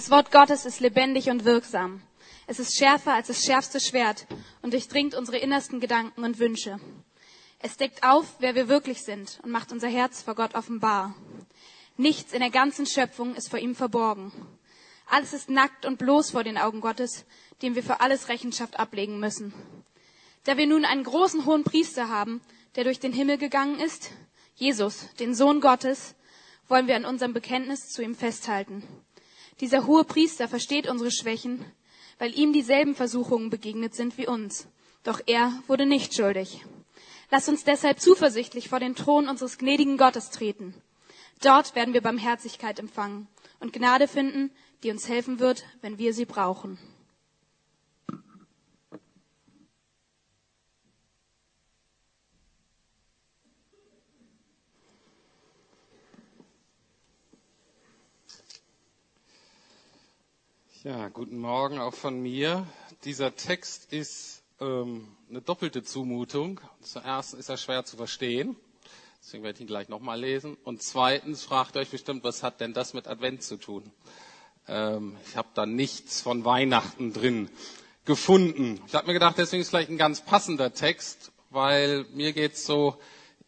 Das Wort Gottes ist lebendig und wirksam. Es ist schärfer als das schärfste Schwert und durchdringt unsere innersten Gedanken und Wünsche. Es deckt auf, wer wir wirklich sind und macht unser Herz vor Gott offenbar. Nichts in der ganzen Schöpfung ist vor ihm verborgen. Alles ist nackt und bloß vor den Augen Gottes, dem wir für alles Rechenschaft ablegen müssen. Da wir nun einen großen hohen Priester haben, der durch den Himmel gegangen ist, Jesus, den Sohn Gottes, wollen wir an unserem Bekenntnis zu ihm festhalten. Dieser hohe Priester versteht unsere Schwächen, weil ihm dieselben Versuchungen begegnet sind wie uns. Doch er wurde nicht schuldig. Lass uns deshalb zuversichtlich vor den Thron unseres gnädigen Gottes treten. Dort werden wir Barmherzigkeit empfangen und Gnade finden, die uns helfen wird, wenn wir sie brauchen. Ja, guten Morgen auch von mir. Dieser Text ist ähm, eine doppelte Zumutung. Zuerst ist er schwer zu verstehen, deswegen werde ich ihn gleich nochmal lesen. Und zweitens fragt euch bestimmt, was hat denn das mit Advent zu tun? Ähm, ich habe da nichts von Weihnachten drin gefunden. Ich habe mir gedacht, deswegen ist vielleicht ein ganz passender Text, weil mir geht's so,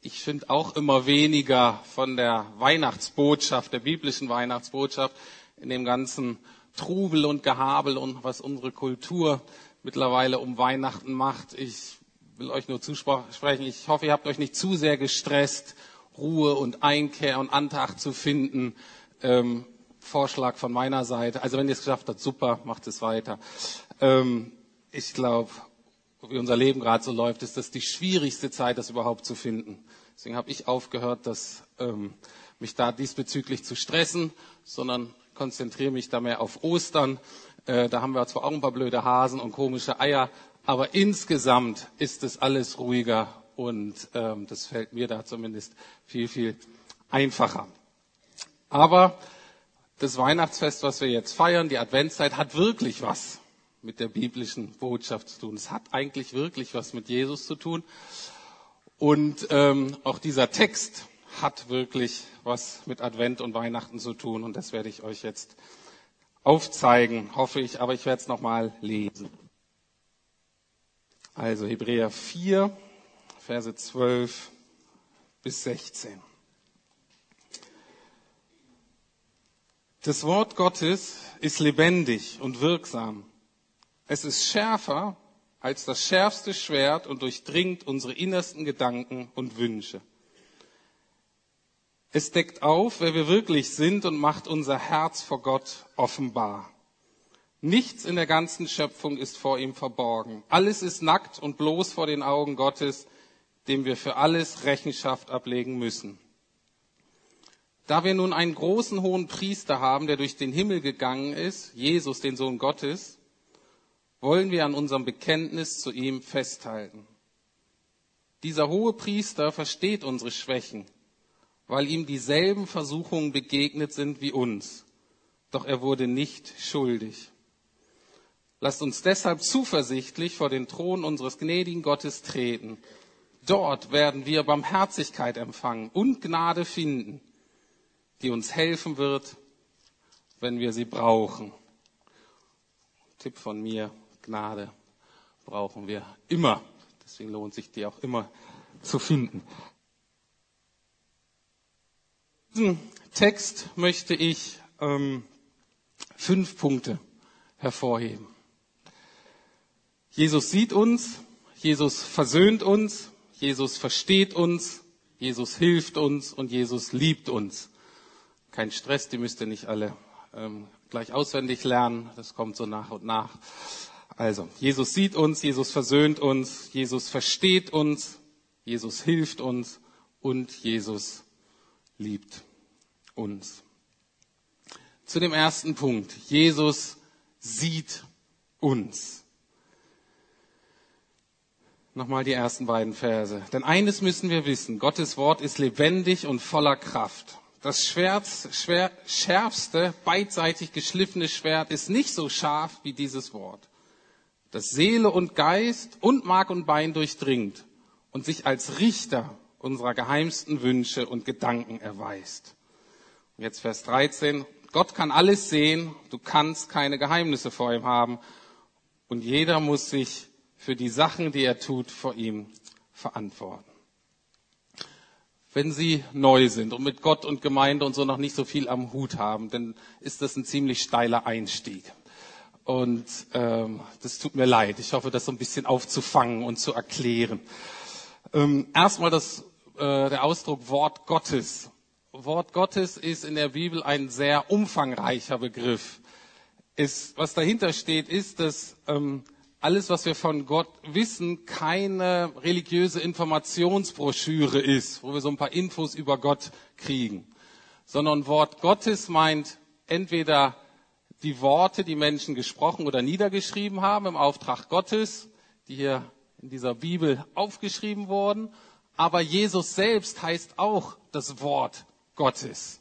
ich finde auch immer weniger von der Weihnachtsbotschaft, der biblischen Weihnachtsbotschaft in dem ganzen Trubel und Gehabel und was unsere Kultur mittlerweile um Weihnachten macht. Ich will euch nur zusprechen. Ich hoffe, ihr habt euch nicht zu sehr gestresst, Ruhe und Einkehr und Antrag zu finden. Ähm, Vorschlag von meiner Seite. Also wenn ihr es geschafft habt, super, macht es weiter. Ähm, ich glaube, wie unser Leben gerade so läuft, ist das die schwierigste Zeit, das überhaupt zu finden. Deswegen habe ich aufgehört, das, ähm, mich da diesbezüglich zu stressen, sondern konzentriere mich da mehr auf Ostern. Äh, da haben wir zwar auch ein paar blöde Hasen und komische Eier, aber insgesamt ist es alles ruhiger und ähm, das fällt mir da zumindest viel, viel einfacher. Aber das Weihnachtsfest, was wir jetzt feiern, die Adventszeit, hat wirklich was mit der biblischen Botschaft zu tun. Es hat eigentlich wirklich was mit Jesus zu tun. Und ähm, auch dieser Text hat wirklich was mit Advent und Weihnachten zu tun. Und das werde ich euch jetzt aufzeigen, hoffe ich, aber ich werde es nochmal lesen. Also Hebräer 4, Verse 12 bis 16. Das Wort Gottes ist lebendig und wirksam. Es ist schärfer als das schärfste Schwert und durchdringt unsere innersten Gedanken und Wünsche. Es deckt auf, wer wir wirklich sind und macht unser Herz vor Gott offenbar. Nichts in der ganzen Schöpfung ist vor ihm verborgen. Alles ist nackt und bloß vor den Augen Gottes, dem wir für alles Rechenschaft ablegen müssen. Da wir nun einen großen hohen Priester haben, der durch den Himmel gegangen ist, Jesus, den Sohn Gottes, wollen wir an unserem Bekenntnis zu ihm festhalten. Dieser hohe Priester versteht unsere Schwächen weil ihm dieselben Versuchungen begegnet sind wie uns. Doch er wurde nicht schuldig. Lasst uns deshalb zuversichtlich vor den Thron unseres gnädigen Gottes treten. Dort werden wir Barmherzigkeit empfangen und Gnade finden, die uns helfen wird, wenn wir sie brauchen. Tipp von mir, Gnade brauchen wir immer. Deswegen lohnt sich die auch immer zu finden diesem Text möchte ich ähm, fünf Punkte hervorheben. Jesus sieht uns, Jesus versöhnt uns, Jesus versteht uns, Jesus hilft uns und Jesus liebt uns. Kein Stress, die müsst ihr nicht alle ähm, gleich auswendig lernen, das kommt so nach und nach. Also, Jesus sieht uns, Jesus versöhnt uns, Jesus versteht uns, Jesus hilft uns und Jesus liebt uns. Zu dem ersten Punkt. Jesus sieht uns. Nochmal die ersten beiden Verse. Denn eines müssen wir wissen. Gottes Wort ist lebendig und voller Kraft. Das Schwert, schwer, schärfste, beidseitig geschliffene Schwert ist nicht so scharf wie dieses Wort, das Seele und Geist und Mark und Bein durchdringt und sich als Richter unserer geheimsten Wünsche und Gedanken erweist. Jetzt Vers 13. Gott kann alles sehen, du kannst keine Geheimnisse vor ihm haben. Und jeder muss sich für die Sachen, die er tut, vor ihm verantworten. Wenn Sie neu sind und mit Gott und Gemeinde und so noch nicht so viel am Hut haben, dann ist das ein ziemlich steiler Einstieg. Und ähm, das tut mir leid. Ich hoffe, das so ein bisschen aufzufangen und zu erklären. Ähm, erstmal das, äh, der Ausdruck Wort Gottes. Wort Gottes ist in der Bibel ein sehr umfangreicher Begriff. Es, was dahinter steht, ist, dass ähm, alles, was wir von Gott wissen, keine religiöse Informationsbroschüre ist, wo wir so ein paar Infos über Gott kriegen, sondern Wort Gottes meint entweder die Worte, die Menschen gesprochen oder niedergeschrieben haben im Auftrag Gottes, die hier in dieser Bibel aufgeschrieben wurden, aber Jesus selbst heißt auch das Wort Gottes.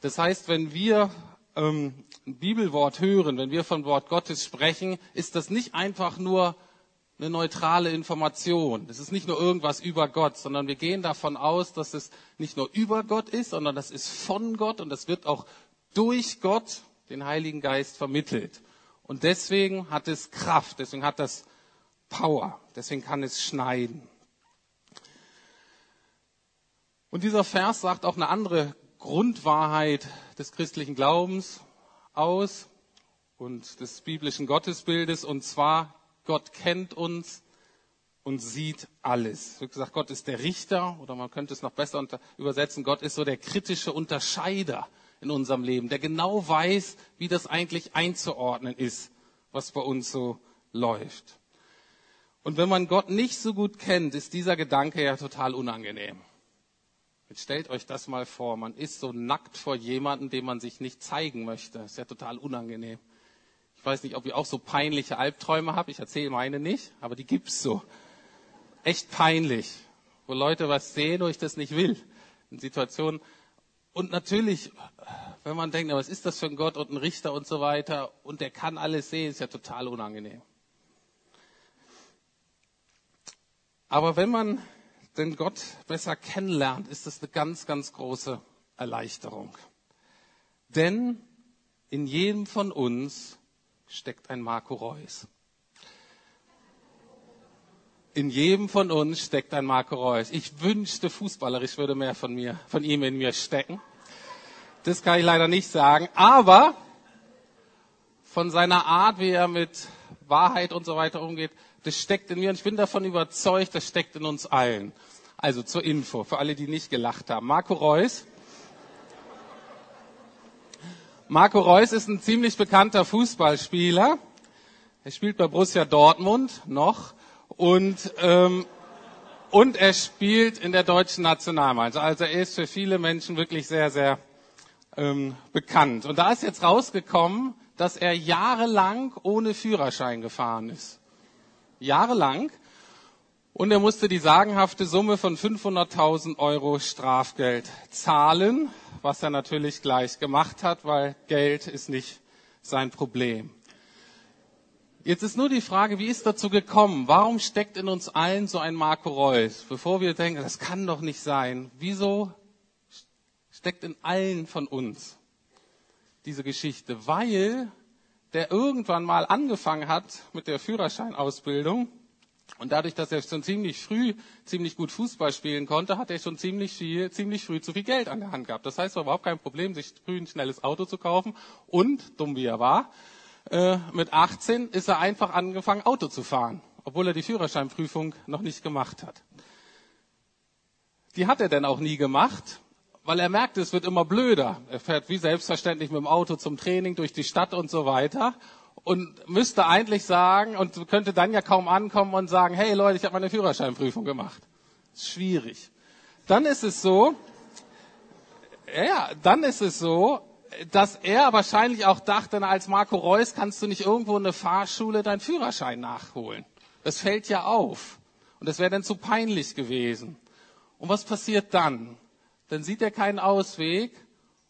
Das heißt, wenn wir ähm, ein Bibelwort hören, wenn wir von Wort Gottes sprechen, ist das nicht einfach nur eine neutrale Information. Das ist nicht nur irgendwas über Gott, sondern wir gehen davon aus, dass es nicht nur über Gott ist, sondern das ist von Gott und das wird auch durch Gott, den Heiligen Geist, vermittelt. Und deswegen hat es Kraft, deswegen hat das Power, deswegen kann es schneiden. Und dieser Vers sagt auch eine andere Grundwahrheit des christlichen Glaubens aus und des biblischen Gottesbildes. Und zwar, Gott kennt uns und sieht alles. Wie gesagt, Gott ist der Richter oder man könnte es noch besser übersetzen, Gott ist so der kritische Unterscheider in unserem Leben, der genau weiß, wie das eigentlich einzuordnen ist, was bei uns so läuft. Und wenn man Gott nicht so gut kennt, ist dieser Gedanke ja total unangenehm. Jetzt stellt euch das mal vor, man ist so nackt vor jemandem, dem man sich nicht zeigen möchte. Das ist ja total unangenehm. Ich weiß nicht, ob ihr auch so peinliche Albträume habt. Ich erzähle meine nicht, aber die gibt's so. Echt peinlich, wo Leute was sehen, wo ich das nicht will. In Situationen. Und natürlich, wenn man denkt, was ist das für ein Gott und ein Richter und so weiter, und der kann alles sehen, ist ja total unangenehm. Aber wenn man den Gott besser kennenlernt, ist das eine ganz, ganz große Erleichterung. Denn in jedem von uns steckt ein Marco Reus. In jedem von uns steckt ein Marco Reus. Ich wünschte, fußballerisch würde mehr von mir, von ihm in mir stecken. Das kann ich leider nicht sagen. Aber von seiner Art, wie er mit Wahrheit und so weiter umgeht, das steckt in mir und ich bin davon überzeugt, das steckt in uns allen. Also zur Info, für alle, die nicht gelacht haben. Marco Reus. Marco Reus ist ein ziemlich bekannter Fußballspieler. Er spielt bei Borussia Dortmund noch und, ähm, und er spielt in der deutschen Nationalmannschaft. Also er ist für viele Menschen wirklich sehr, sehr ähm, bekannt. Und da ist jetzt rausgekommen, dass er jahrelang ohne Führerschein gefahren ist jahrelang. Und er musste die sagenhafte Summe von 500.000 Euro Strafgeld zahlen, was er natürlich gleich gemacht hat, weil Geld ist nicht sein Problem. Jetzt ist nur die Frage, wie ist dazu gekommen? Warum steckt in uns allen so ein Marco Reus? Bevor wir denken, das kann doch nicht sein. Wieso steckt in allen von uns diese Geschichte? Weil der irgendwann mal angefangen hat mit der Führerscheinausbildung. Und dadurch, dass er schon ziemlich früh ziemlich gut Fußball spielen konnte, hat er schon ziemlich viel, ziemlich früh zu viel Geld an der Hand gehabt. Das heißt, es war überhaupt kein Problem, sich früh ein schnelles Auto zu kaufen. Und, dumm wie er war, äh, mit 18 ist er einfach angefangen, Auto zu fahren, obwohl er die Führerscheinprüfung noch nicht gemacht hat. Die hat er denn auch nie gemacht weil er merkt, es wird immer blöder. Er fährt wie selbstverständlich mit dem Auto zum Training durch die Stadt und so weiter und müsste eigentlich sagen und könnte dann ja kaum ankommen und sagen, hey Leute, ich habe meine Führerscheinprüfung gemacht. Schwierig. Dann ist es so, ja, dann ist es so, dass er wahrscheinlich auch dachte, als Marco Reus kannst du nicht irgendwo in der Fahrschule deinen Führerschein nachholen. Das fällt ja auf. Und das wäre dann zu peinlich gewesen. Und was passiert dann? Dann sieht er keinen Ausweg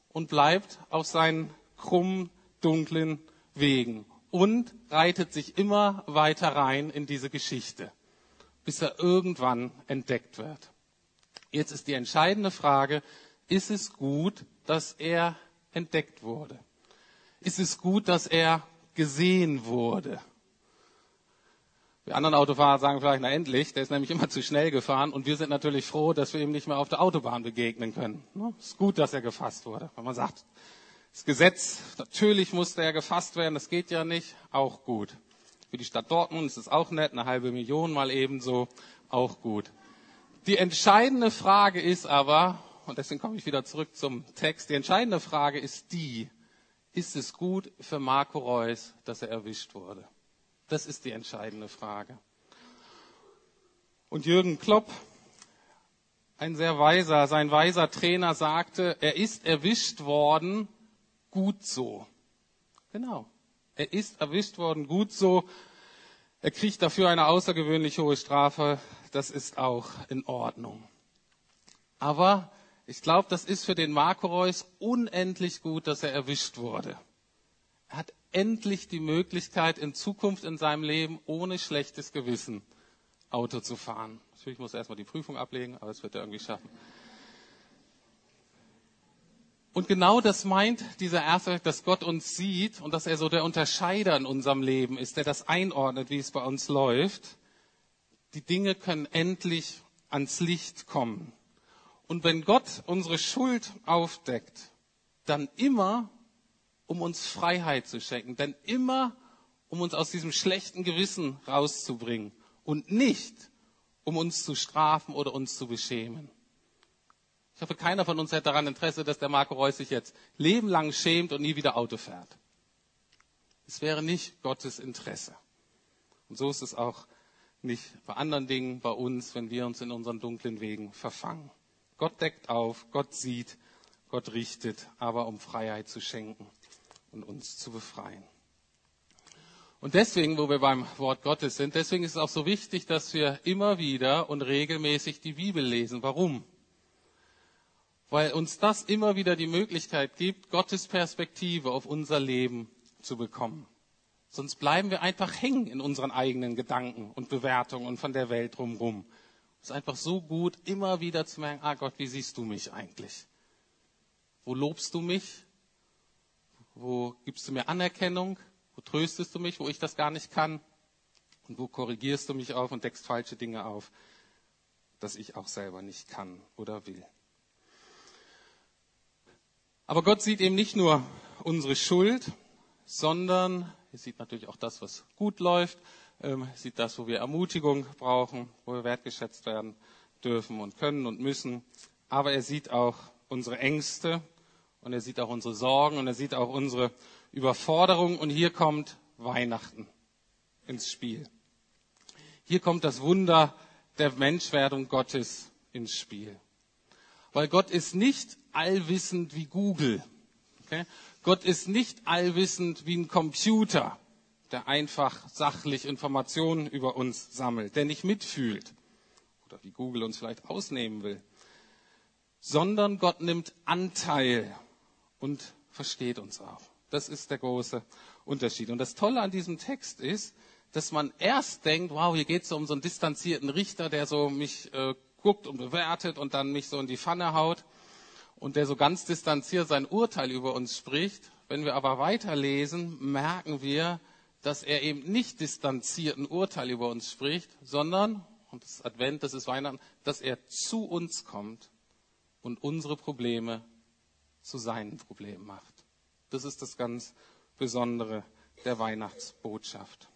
und bleibt auf seinen krummen, dunklen Wegen und reitet sich immer weiter rein in diese Geschichte, bis er irgendwann entdeckt wird. Jetzt ist die entscheidende Frage, ist es gut, dass er entdeckt wurde? Ist es gut, dass er gesehen wurde? Die anderen Autofahrer sagen vielleicht, na endlich, der ist nämlich immer zu schnell gefahren und wir sind natürlich froh, dass wir ihm nicht mehr auf der Autobahn begegnen können. Ne? Es ist gut, dass er gefasst wurde. Wenn man sagt, das Gesetz, natürlich musste er gefasst werden, das geht ja nicht, auch gut. Für die Stadt Dortmund ist es auch nett, eine halbe Million mal ebenso, auch gut. Die entscheidende Frage ist aber, und deswegen komme ich wieder zurück zum Text, die entscheidende Frage ist die, ist es gut für Marco Reus, dass er erwischt wurde? Das ist die entscheidende Frage. Und Jürgen Klopp, ein sehr weiser, sein weiser Trainer sagte, er ist erwischt worden, gut so. Genau. Er ist erwischt worden, gut so. Er kriegt dafür eine außergewöhnlich hohe Strafe. Das ist auch in Ordnung. Aber ich glaube, das ist für den Marco Reus unendlich gut, dass er erwischt wurde. Er hat endlich die Möglichkeit, in Zukunft in seinem Leben ohne schlechtes Gewissen Auto zu fahren. Natürlich muss er erstmal die Prüfung ablegen, aber es wird er irgendwie schaffen. Und genau das meint dieser erste, dass Gott uns sieht und dass er so der Unterscheider in unserem Leben ist, der das einordnet, wie es bei uns läuft. Die Dinge können endlich ans Licht kommen. Und wenn Gott unsere Schuld aufdeckt, dann immer um uns Freiheit zu schenken, denn immer um uns aus diesem schlechten Gewissen rauszubringen und nicht um uns zu strafen oder uns zu beschämen. Ich hoffe, keiner von uns hat daran Interesse, dass der Marco Reus sich jetzt lebenlang schämt und nie wieder Auto fährt. Es wäre nicht Gottes Interesse. Und so ist es auch nicht bei anderen Dingen bei uns, wenn wir uns in unseren dunklen Wegen verfangen. Gott deckt auf, Gott sieht, Gott richtet, aber um Freiheit zu schenken und uns zu befreien. Und deswegen, wo wir beim Wort Gottes sind, deswegen ist es auch so wichtig, dass wir immer wieder und regelmäßig die Bibel lesen. Warum? Weil uns das immer wieder die Möglichkeit gibt, Gottes Perspektive auf unser Leben zu bekommen. Sonst bleiben wir einfach hängen in unseren eigenen Gedanken und Bewertungen und von der Welt drumherum. Es ist einfach so gut, immer wieder zu merken, ah Gott, wie siehst du mich eigentlich? Wo lobst du mich? Wo gibst du mir Anerkennung? Wo tröstest du mich, wo ich das gar nicht kann? Und wo korrigierst du mich auf und deckst falsche Dinge auf, dass ich auch selber nicht kann oder will? Aber Gott sieht eben nicht nur unsere Schuld, sondern er sieht natürlich auch das, was gut läuft, ähm, sieht das, wo wir Ermutigung brauchen, wo wir wertgeschätzt werden dürfen und können und müssen. Aber er sieht auch unsere Ängste, und er sieht auch unsere Sorgen und er sieht auch unsere Überforderung. Und hier kommt Weihnachten ins Spiel. Hier kommt das Wunder der Menschwerdung Gottes ins Spiel. Weil Gott ist nicht allwissend wie Google. Okay? Gott ist nicht allwissend wie ein Computer, der einfach sachlich Informationen über uns sammelt, der nicht mitfühlt oder wie Google uns vielleicht ausnehmen will, sondern Gott nimmt Anteil und versteht uns auch. Das ist der große Unterschied. Und das Tolle an diesem Text ist, dass man erst denkt, wow, hier geht es um so einen distanzierten Richter, der so mich äh, guckt und bewertet und dann mich so in die Pfanne haut und der so ganz distanziert sein Urteil über uns spricht. Wenn wir aber weiterlesen, merken wir, dass er eben nicht distanziert ein Urteil über uns spricht, sondern, und das ist Advent, das ist Weihnachten, dass er zu uns kommt und unsere Probleme zu seinen Problemen macht. Das ist das ganz Besondere der Weihnachtsbotschaft.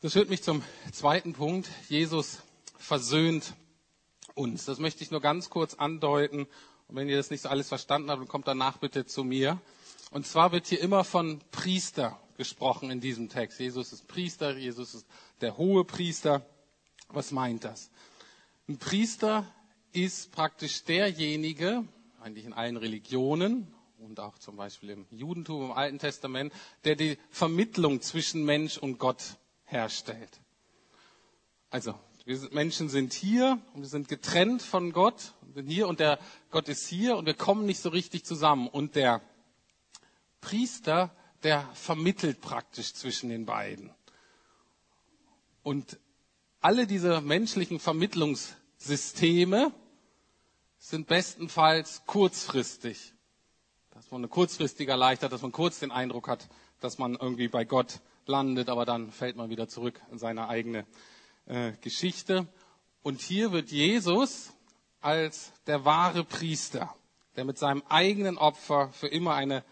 Das führt mich zum zweiten Punkt. Jesus versöhnt uns. Das möchte ich nur ganz kurz andeuten. Und wenn ihr das nicht so alles verstanden habt, dann kommt danach bitte zu mir. Und zwar wird hier immer von Priester gesprochen in diesem Text. Jesus ist Priester, Jesus ist der hohe Priester. Was meint das? Ein Priester ist praktisch derjenige, eigentlich in allen Religionen und auch zum Beispiel im Judentum, im Alten Testament, der die Vermittlung zwischen Mensch und Gott herstellt. Also, wir Menschen sind hier und wir sind getrennt von Gott, sind hier und der Gott ist hier und wir kommen nicht so richtig zusammen. Und der Priester, der vermittelt praktisch zwischen den beiden. Und alle diese menschlichen Vermittlungssysteme sind bestenfalls kurzfristig. Dass man eine kurzfristige erleichtert, dass man kurz den Eindruck hat, dass man irgendwie bei Gott landet, aber dann fällt man wieder zurück in seine eigene äh, Geschichte. Und hier wird Jesus als der wahre Priester, der mit seinem eigenen Opfer für immer eine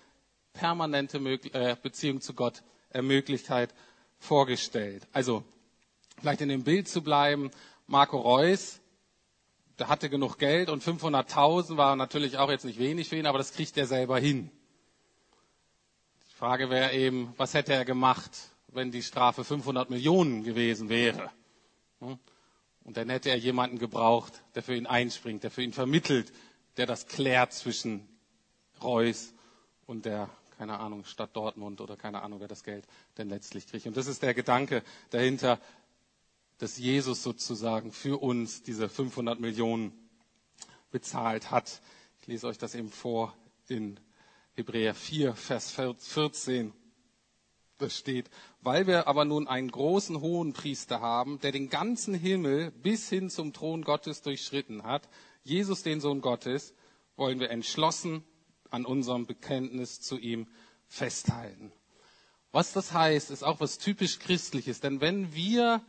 permanente äh, Beziehung zu Gott ermöglicht hat, vorgestellt. Also vielleicht in dem Bild zu bleiben, Marco Reus, der hatte genug Geld und 500.000 war natürlich auch jetzt nicht wenig für ihn, aber das kriegt er selber hin. Die Frage wäre eben, was hätte er gemacht, wenn die Strafe 500 Millionen gewesen wäre? Hm? Und dann hätte er jemanden gebraucht, der für ihn einspringt, der für ihn vermittelt, der das klärt zwischen Reus und der, keine Ahnung, Stadt Dortmund oder keine Ahnung, wer das Geld denn letztlich kriegt. Und das ist der Gedanke dahinter, dass Jesus sozusagen für uns diese 500 Millionen bezahlt hat. Ich lese euch das eben vor in Hebräer 4, Vers 14. Das steht, weil wir aber nun einen großen hohen Priester haben, der den ganzen Himmel bis hin zum Thron Gottes durchschritten hat, Jesus den Sohn Gottes, wollen wir entschlossen an unserem Bekenntnis zu ihm festhalten. Was das heißt, ist auch was typisch Christliches. Denn wenn wir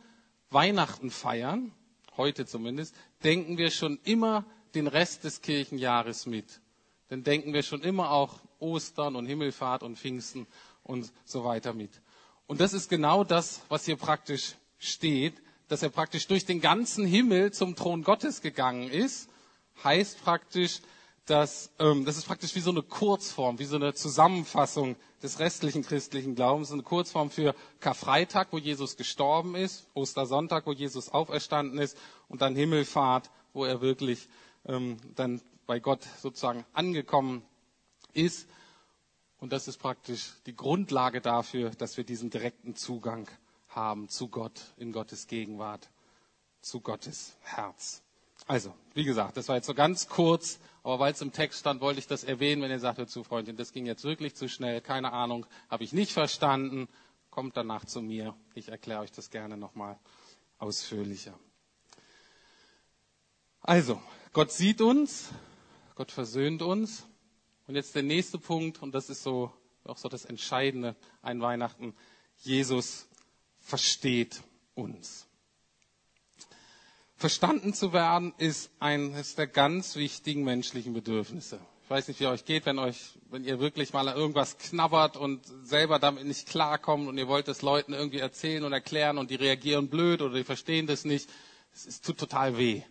Weihnachten feiern, heute zumindest, denken wir schon immer den Rest des Kirchenjahres mit. Dann denken wir schon immer auch Ostern und Himmelfahrt und Pfingsten und so weiter mit. Und das ist genau das, was hier praktisch steht, dass er praktisch durch den ganzen Himmel zum Thron Gottes gegangen ist, heißt praktisch, dass ähm, das ist praktisch wie so eine Kurzform, wie so eine Zusammenfassung des restlichen christlichen Glaubens, eine Kurzform für Karfreitag, wo Jesus gestorben ist, Ostersonntag, wo Jesus auferstanden ist und dann Himmelfahrt, wo er wirklich ähm, dann bei Gott sozusagen angekommen ist. Und das ist praktisch die Grundlage dafür, dass wir diesen direkten Zugang haben zu Gott, in Gottes Gegenwart, zu Gottes Herz. Also, wie gesagt, das war jetzt so ganz kurz, aber weil es im Text stand, wollte ich das erwähnen, wenn ihr sagt, zu Freundin, das ging jetzt wirklich zu schnell, keine Ahnung, habe ich nicht verstanden, kommt danach zu mir. Ich erkläre euch das gerne nochmal ausführlicher. Also, Gott sieht uns, Gott versöhnt uns. Und jetzt der nächste Punkt, und das ist so auch so das Entscheidende ein Weihnachten. Jesus versteht uns. Verstanden zu werden ist eines der ganz wichtigen menschlichen Bedürfnisse. Ich weiß nicht, wie euch geht, wenn euch, wenn ihr wirklich mal irgendwas knabbert und selber damit nicht klarkommt und ihr wollt es Leuten irgendwie erzählen und erklären und die reagieren blöd oder die verstehen das nicht. Es tut total weh.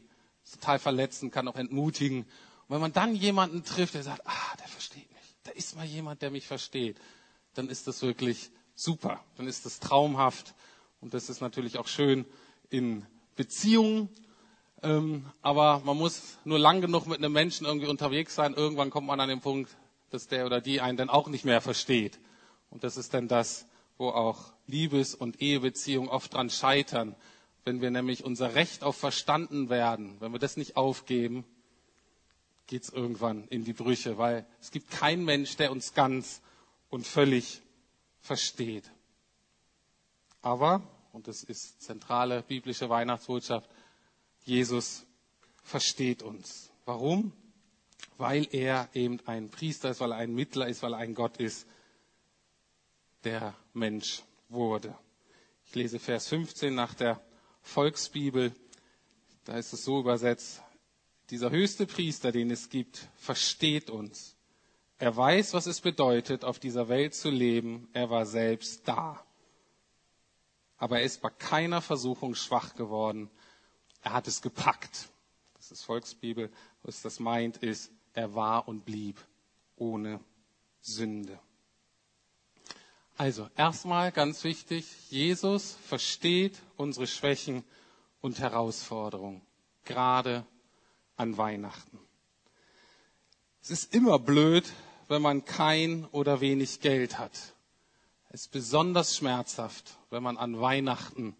Ist total verletzend, kann auch entmutigen. Und wenn man dann jemanden trifft, der sagt, ah, der versteht mich. Da ist mal jemand, der mich versteht. Dann ist das wirklich super. Dann ist das traumhaft. Und das ist natürlich auch schön in Beziehungen. Ähm, aber man muss nur lang genug mit einem Menschen irgendwie unterwegs sein. Irgendwann kommt man an den Punkt, dass der oder die einen dann auch nicht mehr versteht. Und das ist dann das, wo auch Liebes- und Ehebeziehungen oft dran scheitern. Wenn wir nämlich unser Recht auf verstanden werden, wenn wir das nicht aufgeben, geht es irgendwann in die Brüche, weil es gibt keinen Mensch, der uns ganz und völlig versteht. Aber und das ist zentrale biblische Weihnachtsbotschaft, Jesus versteht uns. Warum? Weil er eben ein Priester ist, weil er ein Mittler ist, weil er ein Gott ist, der Mensch wurde. Ich lese Vers 15 nach der Volksbibel. Da ist es so übersetzt, dieser höchste Priester, den es gibt, versteht uns. Er weiß, was es bedeutet, auf dieser Welt zu leben. Er war selbst da aber er ist bei keiner Versuchung schwach geworden. Er hat es gepackt. Das ist Volksbibel. Was das meint, ist, er war und blieb ohne Sünde. Also, erstmal ganz wichtig, Jesus versteht unsere Schwächen und Herausforderungen, gerade an Weihnachten. Es ist immer blöd, wenn man kein oder wenig Geld hat. Es ist besonders schmerzhaft, wenn man an Weihnachten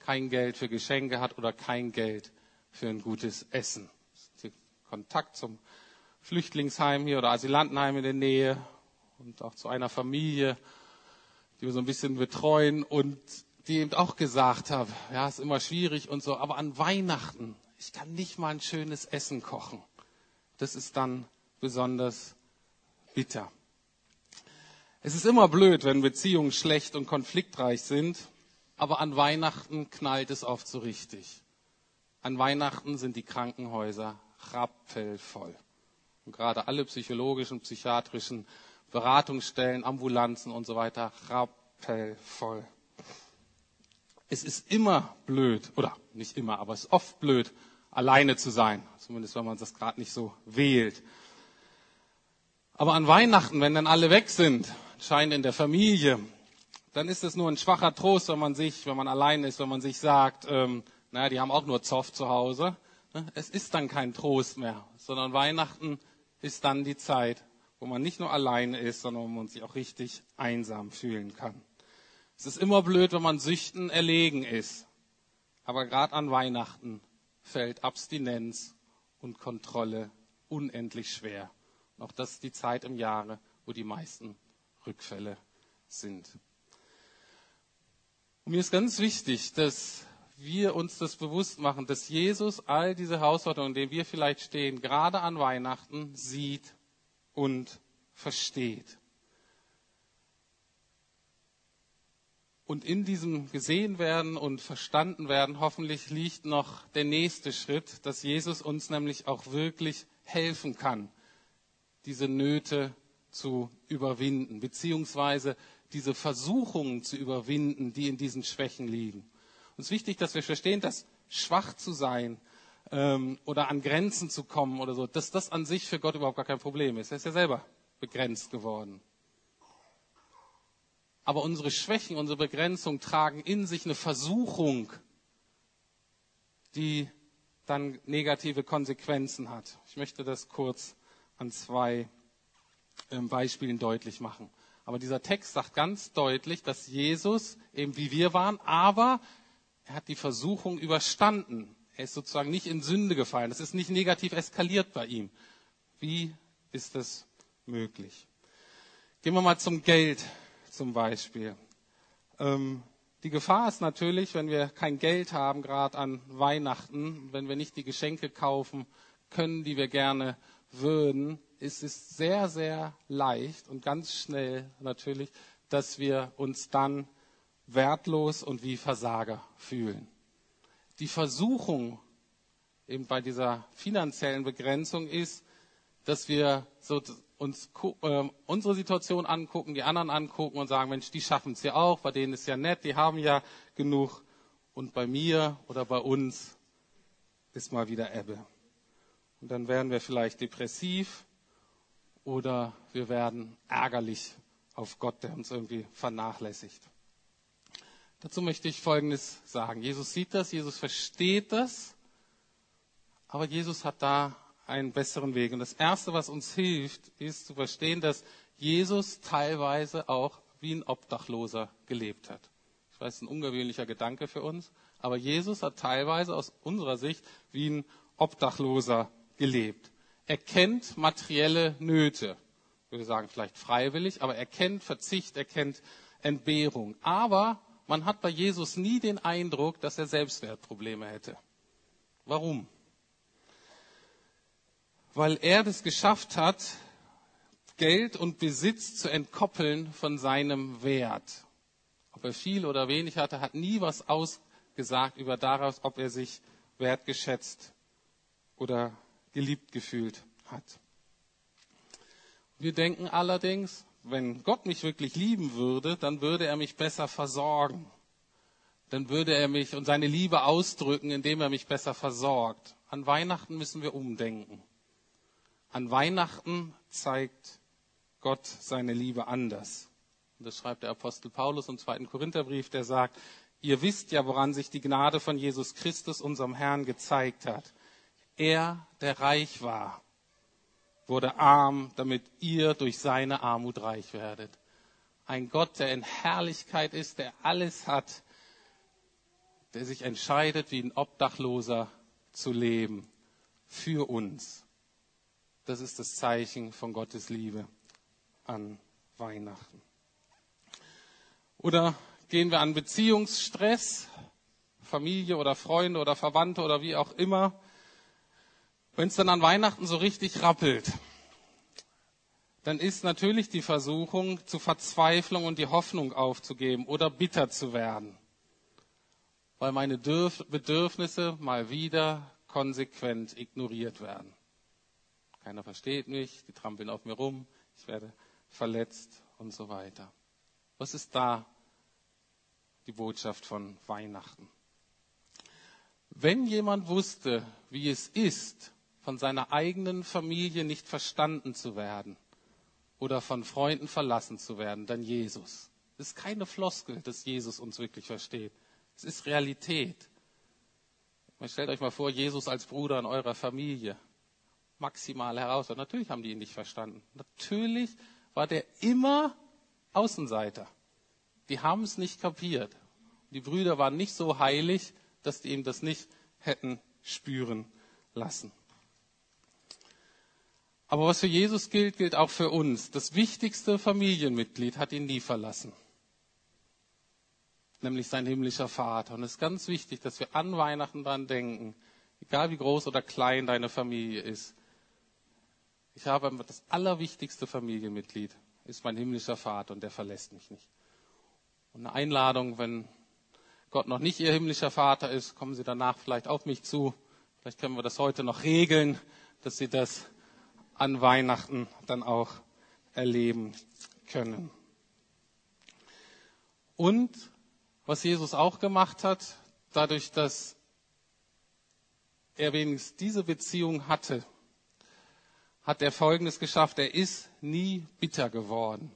kein Geld für Geschenke hat oder kein Geld für ein gutes Essen. Kontakt zum Flüchtlingsheim hier oder Asylantenheim in der Nähe und auch zu einer Familie, die wir so ein bisschen betreuen. Und die eben auch gesagt haben, ja, ist immer schwierig und so, aber an Weihnachten, ich kann nicht mal ein schönes Essen kochen. Das ist dann besonders bitter. Es ist immer blöd, wenn Beziehungen schlecht und konfliktreich sind, aber an Weihnachten knallt es oft so richtig. An Weihnachten sind die Krankenhäuser rappelvoll. Und gerade alle psychologischen, psychiatrischen Beratungsstellen, Ambulanzen und so weiter rappelvoll. Es ist immer blöd, oder nicht immer, aber es ist oft blöd, alleine zu sein. Zumindest wenn man das gerade nicht so wählt. Aber an Weihnachten, wenn dann alle weg sind, scheint in der Familie, dann ist es nur ein schwacher Trost, wenn man sich, wenn man allein ist, wenn man sich sagt, ähm, naja, die haben auch nur Zoff zu Hause. Ne? Es ist dann kein Trost mehr, sondern Weihnachten ist dann die Zeit, wo man nicht nur alleine ist, sondern wo man sich auch richtig einsam fühlen kann. Es ist immer blöd, wenn man Süchten erlegen ist. Aber gerade an Weihnachten fällt Abstinenz und Kontrolle unendlich schwer. Und auch das ist die Zeit im Jahre, wo die meisten Rückfälle sind. Und mir ist ganz wichtig, dass wir uns das bewusst machen, dass Jesus all diese Herausforderungen, in denen wir vielleicht stehen, gerade an Weihnachten sieht und versteht. Und in diesem gesehen werden und verstanden werden, hoffentlich liegt noch der nächste Schritt, dass Jesus uns nämlich auch wirklich helfen kann, diese Nöte zu überwinden, beziehungsweise diese Versuchungen zu überwinden, die in diesen Schwächen liegen. Und es ist wichtig, dass wir verstehen, dass schwach zu sein ähm, oder an Grenzen zu kommen oder so, dass das an sich für Gott überhaupt gar kein Problem ist. Er ist ja selber begrenzt geworden. Aber unsere Schwächen, unsere Begrenzung tragen in sich eine Versuchung, die dann negative Konsequenzen hat. Ich möchte das kurz an zwei Beispielen deutlich machen. Aber dieser Text sagt ganz deutlich, dass Jesus eben wie wir waren, aber er hat die Versuchung überstanden. Er ist sozusagen nicht in Sünde gefallen. Das ist nicht negativ eskaliert bei ihm. Wie ist das möglich? Gehen wir mal zum Geld zum Beispiel. Ähm, die Gefahr ist natürlich, wenn wir kein Geld haben, gerade an Weihnachten, wenn wir nicht die Geschenke kaufen können, die wir gerne würden, ist es sehr, sehr leicht und ganz schnell natürlich, dass wir uns dann wertlos und wie Versager fühlen. Die Versuchung eben bei dieser finanziellen Begrenzung ist, dass wir so uns äh, unsere Situation angucken, die anderen angucken und sagen, Mensch, die schaffen es ja auch, bei denen ist ja nett, die haben ja genug. Und bei mir oder bei uns ist mal wieder Ebbe. Und dann werden wir vielleicht depressiv oder wir werden ärgerlich auf Gott, der uns irgendwie vernachlässigt. Dazu möchte ich Folgendes sagen. Jesus sieht das, Jesus versteht das, aber Jesus hat da einen besseren Weg. Und das Erste, was uns hilft, ist zu verstehen, dass Jesus teilweise auch wie ein Obdachloser gelebt hat. Ich weiß, ein ungewöhnlicher Gedanke für uns, aber Jesus hat teilweise aus unserer Sicht wie ein Obdachloser gelebt. Er kennt materielle Nöte. Ich würde sagen, vielleicht freiwillig, aber er kennt Verzicht, er kennt Entbehrung. Aber man hat bei Jesus nie den Eindruck, dass er Selbstwertprobleme hätte. Warum? weil er das geschafft hat, Geld und Besitz zu entkoppeln von seinem Wert. Ob er viel oder wenig hatte, hat nie was ausgesagt über daraus, ob er sich wertgeschätzt oder geliebt gefühlt hat. Wir denken allerdings, wenn Gott mich wirklich lieben würde, dann würde er mich besser versorgen. Dann würde er mich und seine Liebe ausdrücken, indem er mich besser versorgt. An Weihnachten müssen wir umdenken. An Weihnachten zeigt Gott seine Liebe anders. Und das schreibt der Apostel Paulus im zweiten Korintherbrief, der sagt, ihr wisst ja, woran sich die Gnade von Jesus Christus, unserem Herrn, gezeigt hat. Er, der reich war, wurde arm, damit ihr durch seine Armut reich werdet. Ein Gott, der in Herrlichkeit ist, der alles hat, der sich entscheidet, wie ein Obdachloser zu leben, für uns. Das ist das Zeichen von Gottes Liebe an Weihnachten. Oder gehen wir an Beziehungsstress, Familie oder Freunde oder Verwandte oder wie auch immer. Wenn es dann an Weihnachten so richtig rappelt, dann ist natürlich die Versuchung zu Verzweiflung und die Hoffnung aufzugeben oder bitter zu werden, weil meine Bedürfnisse mal wieder konsequent ignoriert werden. Keiner versteht mich, die trampeln auf mir rum, ich werde verletzt und so weiter. Was ist da die Botschaft von Weihnachten? Wenn jemand wusste, wie es ist, von seiner eigenen Familie nicht verstanden zu werden oder von Freunden verlassen zu werden, dann Jesus. Es ist keine Floskel, dass Jesus uns wirklich versteht. Es ist Realität. Stellt euch mal vor, Jesus als Bruder in eurer Familie. Maximale Herausforderung. Natürlich haben die ihn nicht verstanden. Natürlich war der immer Außenseiter. Die haben es nicht kapiert. Die Brüder waren nicht so heilig, dass die ihm das nicht hätten spüren lassen. Aber was für Jesus gilt, gilt auch für uns. Das wichtigste Familienmitglied hat ihn nie verlassen. Nämlich sein himmlischer Vater. Und es ist ganz wichtig, dass wir an Weihnachten daran denken, egal wie groß oder klein deine Familie ist. Ich habe das allerwichtigste Familienmitglied, ist mein himmlischer Vater und der verlässt mich nicht. Und eine Einladung, wenn Gott noch nicht Ihr himmlischer Vater ist, kommen Sie danach vielleicht auf mich zu. Vielleicht können wir das heute noch regeln, dass Sie das an Weihnachten dann auch erleben können. Und was Jesus auch gemacht hat, dadurch, dass er wenigstens diese Beziehung hatte, hat er Folgendes geschafft. Er ist nie bitter geworden.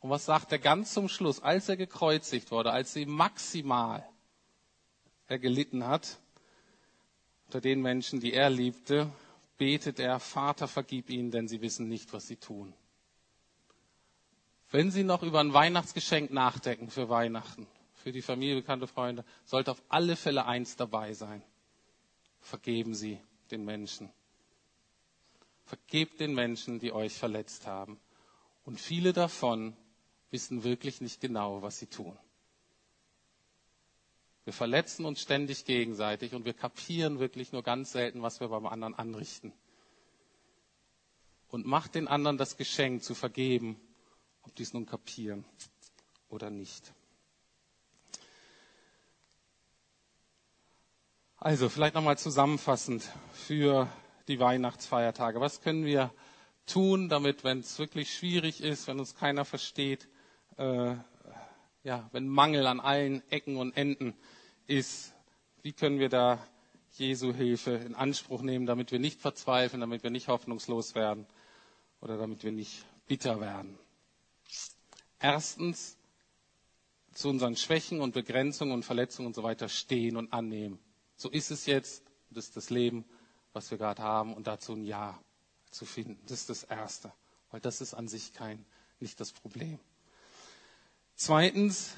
Und was sagt er ganz zum Schluss, als er gekreuzigt wurde, als sie maximal er gelitten hat, unter den Menschen, die er liebte, betet er, Vater, vergib ihnen, denn sie wissen nicht, was sie tun. Wenn Sie noch über ein Weihnachtsgeschenk nachdenken für Weihnachten, für die Familie, bekannte Freunde, sollte auf alle Fälle eins dabei sein. Vergeben Sie den Menschen. Vergebt den Menschen, die euch verletzt haben. Und viele davon wissen wirklich nicht genau, was sie tun. Wir verletzen uns ständig gegenseitig und wir kapieren wirklich nur ganz selten, was wir beim anderen anrichten. Und macht den anderen das Geschenk zu vergeben, ob die es nun kapieren oder nicht. Also vielleicht nochmal zusammenfassend für die Weihnachtsfeiertage. Was können wir tun, damit, wenn es wirklich schwierig ist, wenn uns keiner versteht, äh, ja, wenn Mangel an allen Ecken und Enden ist, wie können wir da Jesu Hilfe in Anspruch nehmen, damit wir nicht verzweifeln, damit wir nicht hoffnungslos werden oder damit wir nicht bitter werden. Erstens, zu unseren Schwächen und Begrenzungen und Verletzungen und so weiter stehen und annehmen. So ist es jetzt, das ist das Leben, was wir gerade haben und dazu ein Ja zu finden. Das ist das Erste, weil das ist an sich kein, nicht das Problem. Zweitens,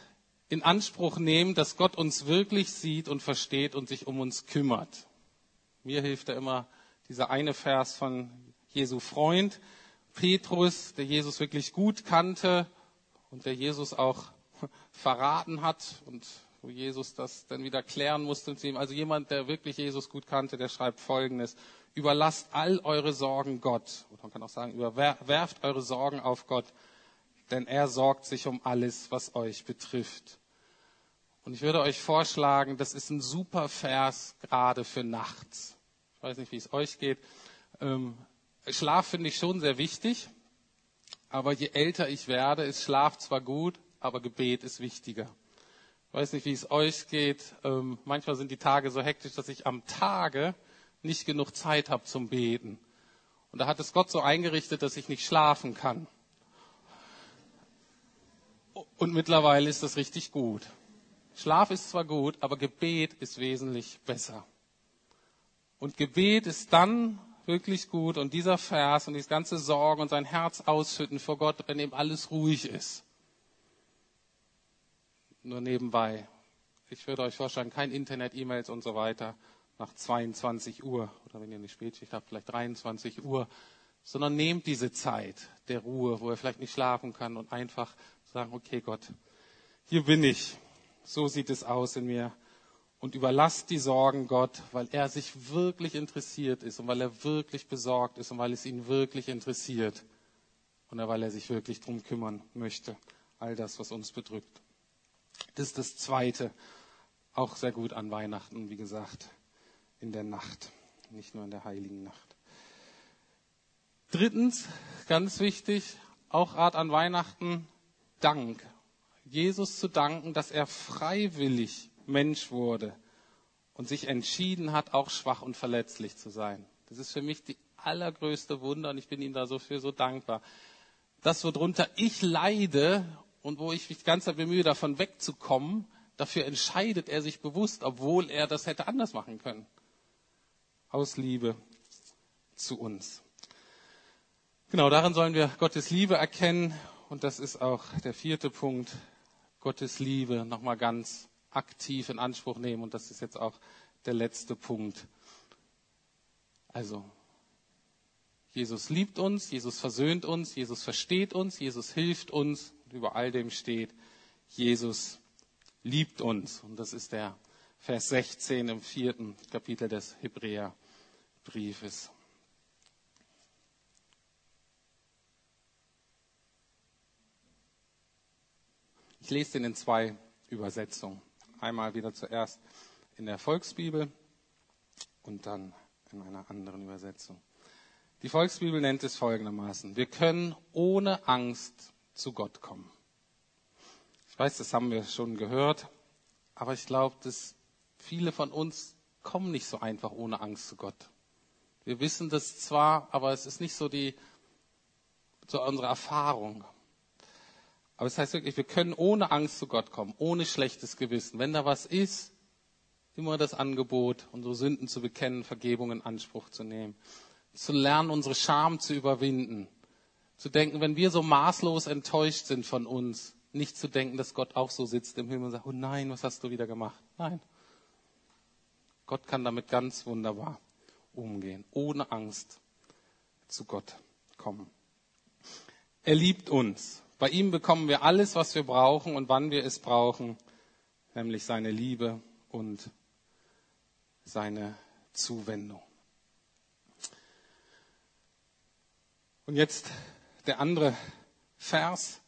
in Anspruch nehmen, dass Gott uns wirklich sieht und versteht und sich um uns kümmert. Mir hilft da immer dieser eine Vers von Jesu Freund, Petrus, der Jesus wirklich gut kannte und der Jesus auch verraten hat und wo Jesus das dann wieder klären musste zu ihm. Also jemand, der wirklich Jesus gut kannte, der schreibt Folgendes. Überlasst all eure Sorgen Gott. Oder man kann auch sagen, überwerft eure Sorgen auf Gott, denn er sorgt sich um alles, was euch betrifft. Und ich würde euch vorschlagen, das ist ein super Vers gerade für nachts. Ich weiß nicht, wie es euch geht. Ähm, Schlaf finde ich schon sehr wichtig, aber je älter ich werde, ist Schlaf zwar gut, aber Gebet ist wichtiger. Ich weiß nicht, wie es euch geht. Ähm, manchmal sind die Tage so hektisch, dass ich am Tage nicht genug Zeit habe zum Beten. Und da hat es Gott so eingerichtet, dass ich nicht schlafen kann. Und mittlerweile ist das richtig gut. Schlaf ist zwar gut, aber Gebet ist wesentlich besser. Und Gebet ist dann wirklich gut und dieser Vers und dieses ganze Sorgen und sein Herz ausschütten vor Gott, wenn eben alles ruhig ist. Nur nebenbei. Ich würde euch vorschlagen, kein Internet, E-Mails und so weiter nach 22 Uhr oder wenn ihr eine Spätschicht habt, vielleicht 23 Uhr, sondern nehmt diese Zeit der Ruhe, wo er vielleicht nicht schlafen kann und einfach sagen, okay Gott, hier bin ich. So sieht es aus in mir. Und überlasst die Sorgen Gott, weil er sich wirklich interessiert ist und weil er wirklich besorgt ist und weil es ihn wirklich interessiert und weil er sich wirklich drum kümmern möchte. All das, was uns bedrückt. Das ist das Zweite. Auch sehr gut an Weihnachten, wie gesagt, in der Nacht, nicht nur in der heiligen Nacht. Drittens, ganz wichtig, auch Art an Weihnachten, Dank. Jesus zu danken, dass er freiwillig Mensch wurde und sich entschieden hat, auch schwach und verletzlich zu sein. Das ist für mich die allergrößte Wunder und ich bin ihm da so für so dankbar. Das, worunter ich leide und wo ich mich ganz bemühe, davon wegzukommen, dafür entscheidet er sich bewusst, obwohl er das hätte anders machen können. Aus Liebe zu uns. Genau, darin sollen wir Gottes Liebe erkennen. Und das ist auch der vierte Punkt. Gottes Liebe nochmal ganz aktiv in Anspruch nehmen. Und das ist jetzt auch der letzte Punkt. Also, Jesus liebt uns, Jesus versöhnt uns, Jesus versteht uns, Jesus hilft uns. Und über all dem steht, Jesus liebt uns. Und das ist der Vers 16 im vierten Kapitel des Hebräerbriefes. Ich lese den in zwei Übersetzungen. Einmal wieder zuerst in der Volksbibel und dann in einer anderen Übersetzung. Die Volksbibel nennt es folgendermaßen. Wir können ohne Angst zu Gott kommen. Ich weiß, das haben wir schon gehört, aber ich glaube, dass viele von uns kommen nicht so einfach ohne Angst zu Gott. Wir wissen das zwar, aber es ist nicht so die, so unsere Erfahrung. Aber es heißt wirklich, wir können ohne Angst zu Gott kommen, ohne schlechtes Gewissen. Wenn da was ist, immer das Angebot, unsere Sünden zu bekennen, Vergebung in Anspruch zu nehmen, zu lernen, unsere Scham zu überwinden, zu denken, wenn wir so maßlos enttäuscht sind von uns, nicht zu denken, dass Gott auch so sitzt im Himmel und sagt, oh nein, was hast du wieder gemacht? Nein. Gott kann damit ganz wunderbar umgehen, ohne Angst zu Gott kommen. Er liebt uns. Bei ihm bekommen wir alles, was wir brauchen und wann wir es brauchen, nämlich seine Liebe und seine Zuwendung. Und jetzt der andere Vers.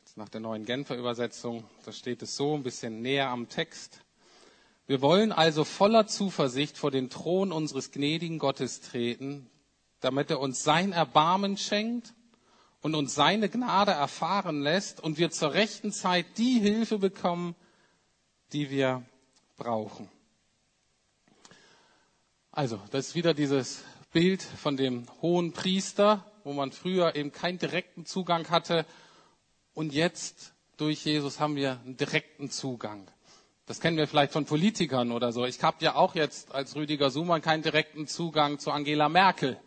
Jetzt nach der neuen Genfer Übersetzung, da steht es so ein bisschen näher am Text. Wir wollen also voller Zuversicht vor den Thron unseres gnädigen Gottes treten, damit er uns sein Erbarmen schenkt und uns seine Gnade erfahren lässt und wir zur rechten Zeit die Hilfe bekommen, die wir brauchen. Also, das ist wieder dieses Bild von dem hohen Priester, wo man früher eben keinen direkten Zugang hatte und jetzt durch Jesus haben wir einen direkten Zugang. Das kennen wir vielleicht von Politikern oder so. Ich habe ja auch jetzt als Rüdiger Sumann keinen direkten Zugang zu Angela Merkel.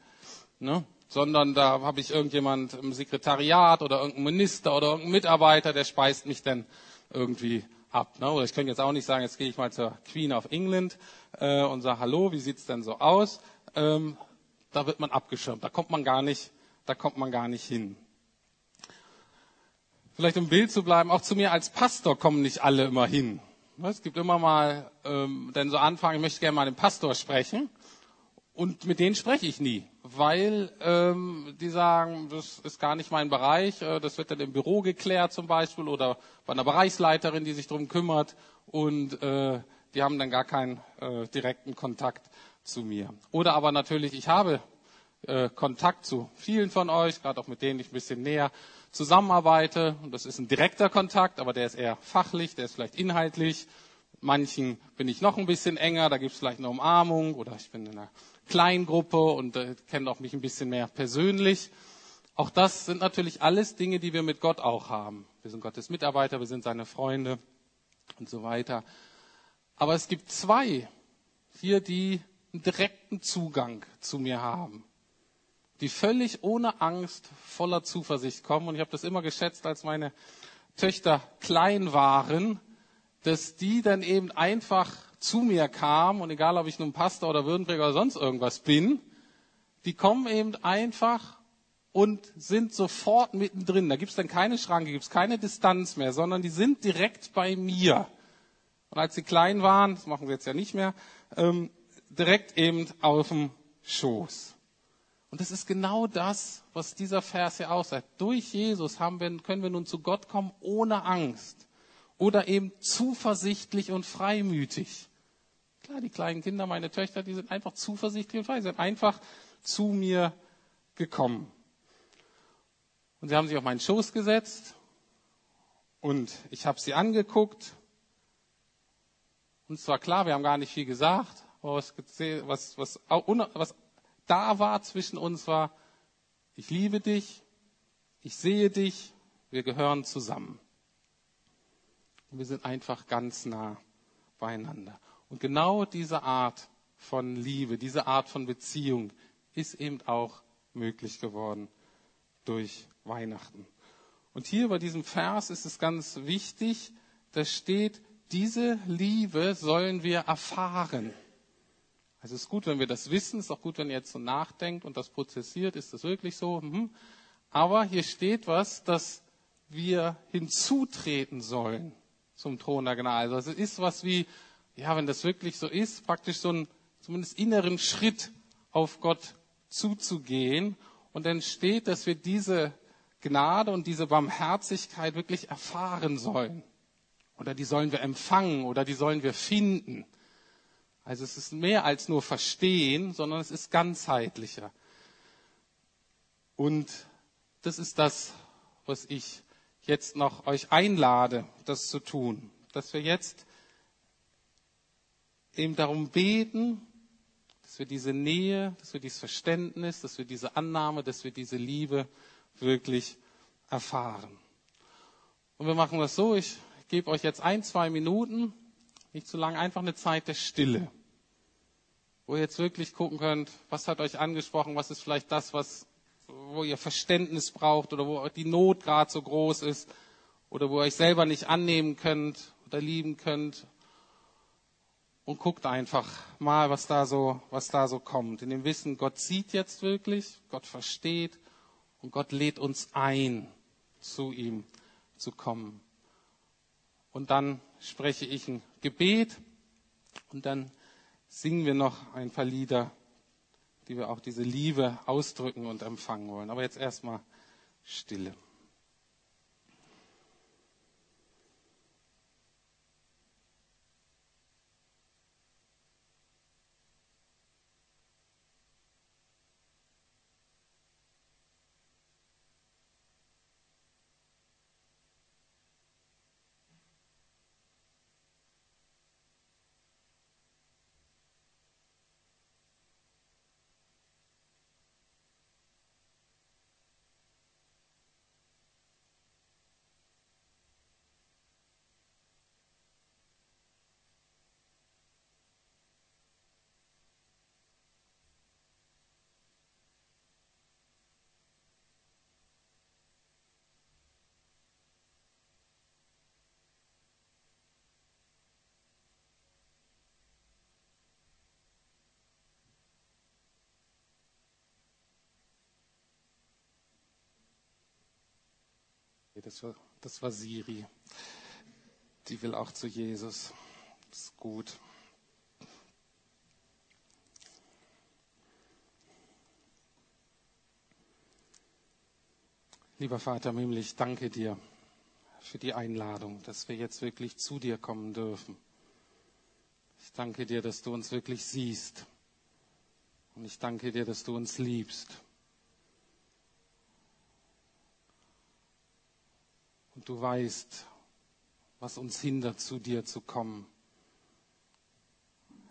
Ne? Sondern da habe ich irgendjemand im Sekretariat oder irgendein Minister oder irgendein Mitarbeiter, der speist mich dann irgendwie ab. Ne? Oder ich könnte jetzt auch nicht sagen, jetzt gehe ich mal zur Queen of England äh, und sage, hallo, wie sieht's denn so aus? Ähm, da wird man abgeschirmt, da kommt man gar nicht, da kommt man gar nicht hin. Vielleicht im Bild zu bleiben, auch zu mir als Pastor kommen nicht alle immer hin. Es gibt immer mal, ähm, denn so Anfragen, ich möchte gerne mal den Pastor sprechen. Und mit denen spreche ich nie, weil ähm, die sagen, das ist gar nicht mein Bereich, äh, das wird dann im Büro geklärt zum Beispiel oder bei einer Bereichsleiterin, die sich darum kümmert und äh, die haben dann gar keinen äh, direkten Kontakt zu mir. Oder aber natürlich, ich habe äh, Kontakt zu vielen von euch, gerade auch mit denen ich ein bisschen näher zusammenarbeite. Und das ist ein direkter Kontakt, aber der ist eher fachlich, der ist vielleicht inhaltlich. Manchen bin ich noch ein bisschen enger, da gibt es vielleicht eine Umarmung oder ich bin in einer Kleingruppe und äh, kennt auch mich ein bisschen mehr persönlich. Auch das sind natürlich alles Dinge, die wir mit Gott auch haben. Wir sind Gottes Mitarbeiter, wir sind seine Freunde und so weiter. Aber es gibt zwei hier, die einen direkten Zugang zu mir haben, die völlig ohne Angst, voller Zuversicht kommen. Und ich habe das immer geschätzt, als meine Töchter klein waren, dass die dann eben einfach zu mir kamen, und egal ob ich nun Pastor oder Würdenpräger oder sonst irgendwas bin, die kommen eben einfach und sind sofort mittendrin. Da gibt es dann keine Schranke, gibt es keine Distanz mehr, sondern die sind direkt bei mir. Und als sie klein waren, das machen wir jetzt ja nicht mehr, ähm, direkt eben auf dem Schoß. Und das ist genau das, was dieser Vers hier aussagt. Durch Jesus haben wir, können wir nun zu Gott kommen ohne Angst oder eben zuversichtlich und freimütig. Klar, die kleinen Kinder, meine Töchter, die sind einfach zuversichtlich und frei, sind einfach zu mir gekommen. Und sie haben sich auf meinen Schoß gesetzt und ich habe sie angeguckt. Und es war klar, wir haben gar nicht viel gesagt, aber was, was, was, was da war zwischen uns war, ich liebe dich, ich sehe dich, wir gehören zusammen. Und wir sind einfach ganz nah beieinander. Und genau diese Art von Liebe, diese Art von Beziehung ist eben auch möglich geworden durch Weihnachten. Und hier bei diesem Vers ist es ganz wichtig, da steht, diese Liebe sollen wir erfahren. Also es ist gut, wenn wir das wissen, es ist auch gut, wenn ihr jetzt so nachdenkt und das prozessiert, ist das wirklich so? Mhm. Aber hier steht was, dass wir hinzutreten sollen zum Thron der Gnade. Also es ist was wie, ja, wenn das wirklich so ist, praktisch so einen zumindest inneren Schritt auf Gott zuzugehen. Und dann steht, dass wir diese Gnade und diese Barmherzigkeit wirklich erfahren sollen. Oder die sollen wir empfangen oder die sollen wir finden. Also es ist mehr als nur verstehen, sondern es ist ganzheitlicher. Und das ist das, was ich jetzt noch euch einlade, das zu tun. Dass wir jetzt eben darum beten, dass wir diese Nähe, dass wir dieses Verständnis, dass wir diese Annahme, dass wir diese Liebe wirklich erfahren. Und wir machen das so, ich gebe euch jetzt ein, zwei Minuten, nicht zu lang, einfach eine Zeit der Stille wo ihr jetzt wirklich gucken könnt, was hat euch angesprochen, was ist vielleicht das, was, wo ihr Verständnis braucht oder wo die Not gerade so groß ist oder wo ihr euch selber nicht annehmen könnt oder lieben könnt. Und guckt einfach mal, was da so, was da so kommt. In dem Wissen, Gott sieht jetzt wirklich, Gott versteht und Gott lädt uns ein, zu ihm zu kommen. Und dann spreche ich ein Gebet und dann singen wir noch ein paar Lieder, die wir auch diese Liebe ausdrücken und empfangen wollen. Aber jetzt erstmal Stille. Das war, das war Siri. Die will auch zu Jesus. Das ist gut. Lieber Vater im ich danke dir für die Einladung, dass wir jetzt wirklich zu dir kommen dürfen. Ich danke dir, dass du uns wirklich siehst. Und ich danke dir, dass du uns liebst. Und du weißt, was uns hindert, zu dir zu kommen.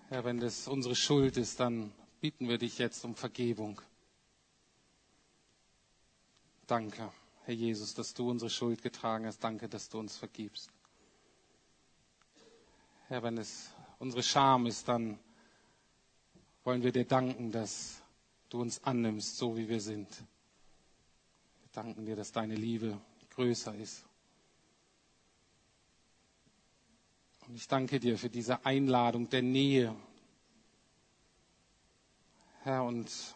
Herr, wenn das unsere Schuld ist, dann bitten wir dich jetzt um Vergebung. Danke, Herr Jesus, dass du unsere Schuld getragen hast. Danke, dass du uns vergibst. Herr, wenn es unsere Scham ist, dann wollen wir dir danken, dass du uns annimmst, so wie wir sind. Wir danken dir, dass deine Liebe größer ist. Und ich danke dir für diese Einladung der Nähe. Herr, und es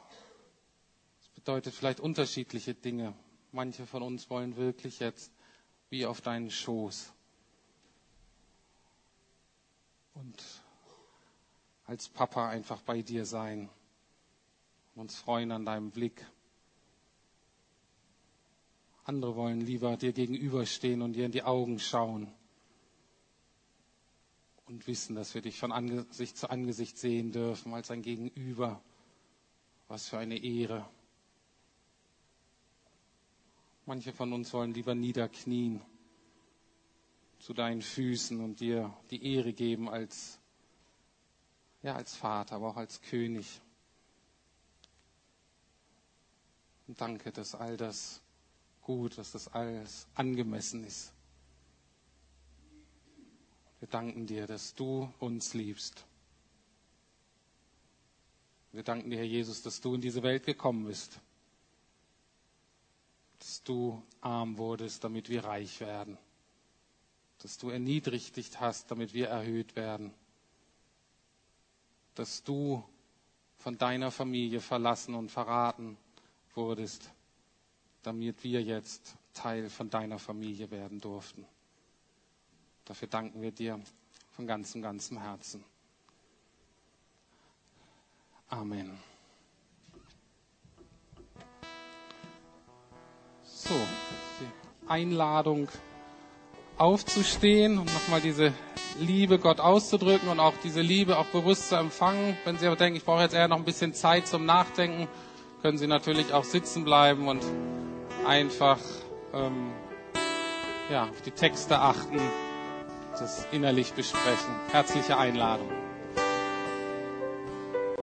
bedeutet vielleicht unterschiedliche Dinge. Manche von uns wollen wirklich jetzt wie auf deinen Schoß. Und als Papa einfach bei dir sein. Uns freuen an deinem Blick. Andere wollen lieber dir gegenüberstehen und dir in die Augen schauen und wissen, dass wir dich von Angesicht zu Angesicht sehen dürfen als ein Gegenüber. Was für eine Ehre. Manche von uns wollen lieber niederknien zu deinen Füßen und dir die Ehre geben als, ja, als Vater, aber auch als König. Und danke, dass all das gut, dass das alles angemessen ist. Wir danken dir, dass du uns liebst. Wir danken dir, Herr Jesus, dass du in diese Welt gekommen bist. Dass du arm wurdest, damit wir reich werden. Dass du erniedrigt hast, damit wir erhöht werden. Dass du von deiner Familie verlassen und verraten wurdest, damit wir jetzt Teil von deiner Familie werden durften. Dafür danken wir dir von ganzem, ganzem Herzen. Amen. So, die Einladung aufzustehen und nochmal diese Liebe Gott auszudrücken und auch diese Liebe auch bewusst zu empfangen. Wenn Sie aber denken, ich brauche jetzt eher noch ein bisschen Zeit zum Nachdenken, können Sie natürlich auch sitzen bleiben und einfach ähm, ja, auf die Texte achten das innerlich besprechen. Herzliche Einladung.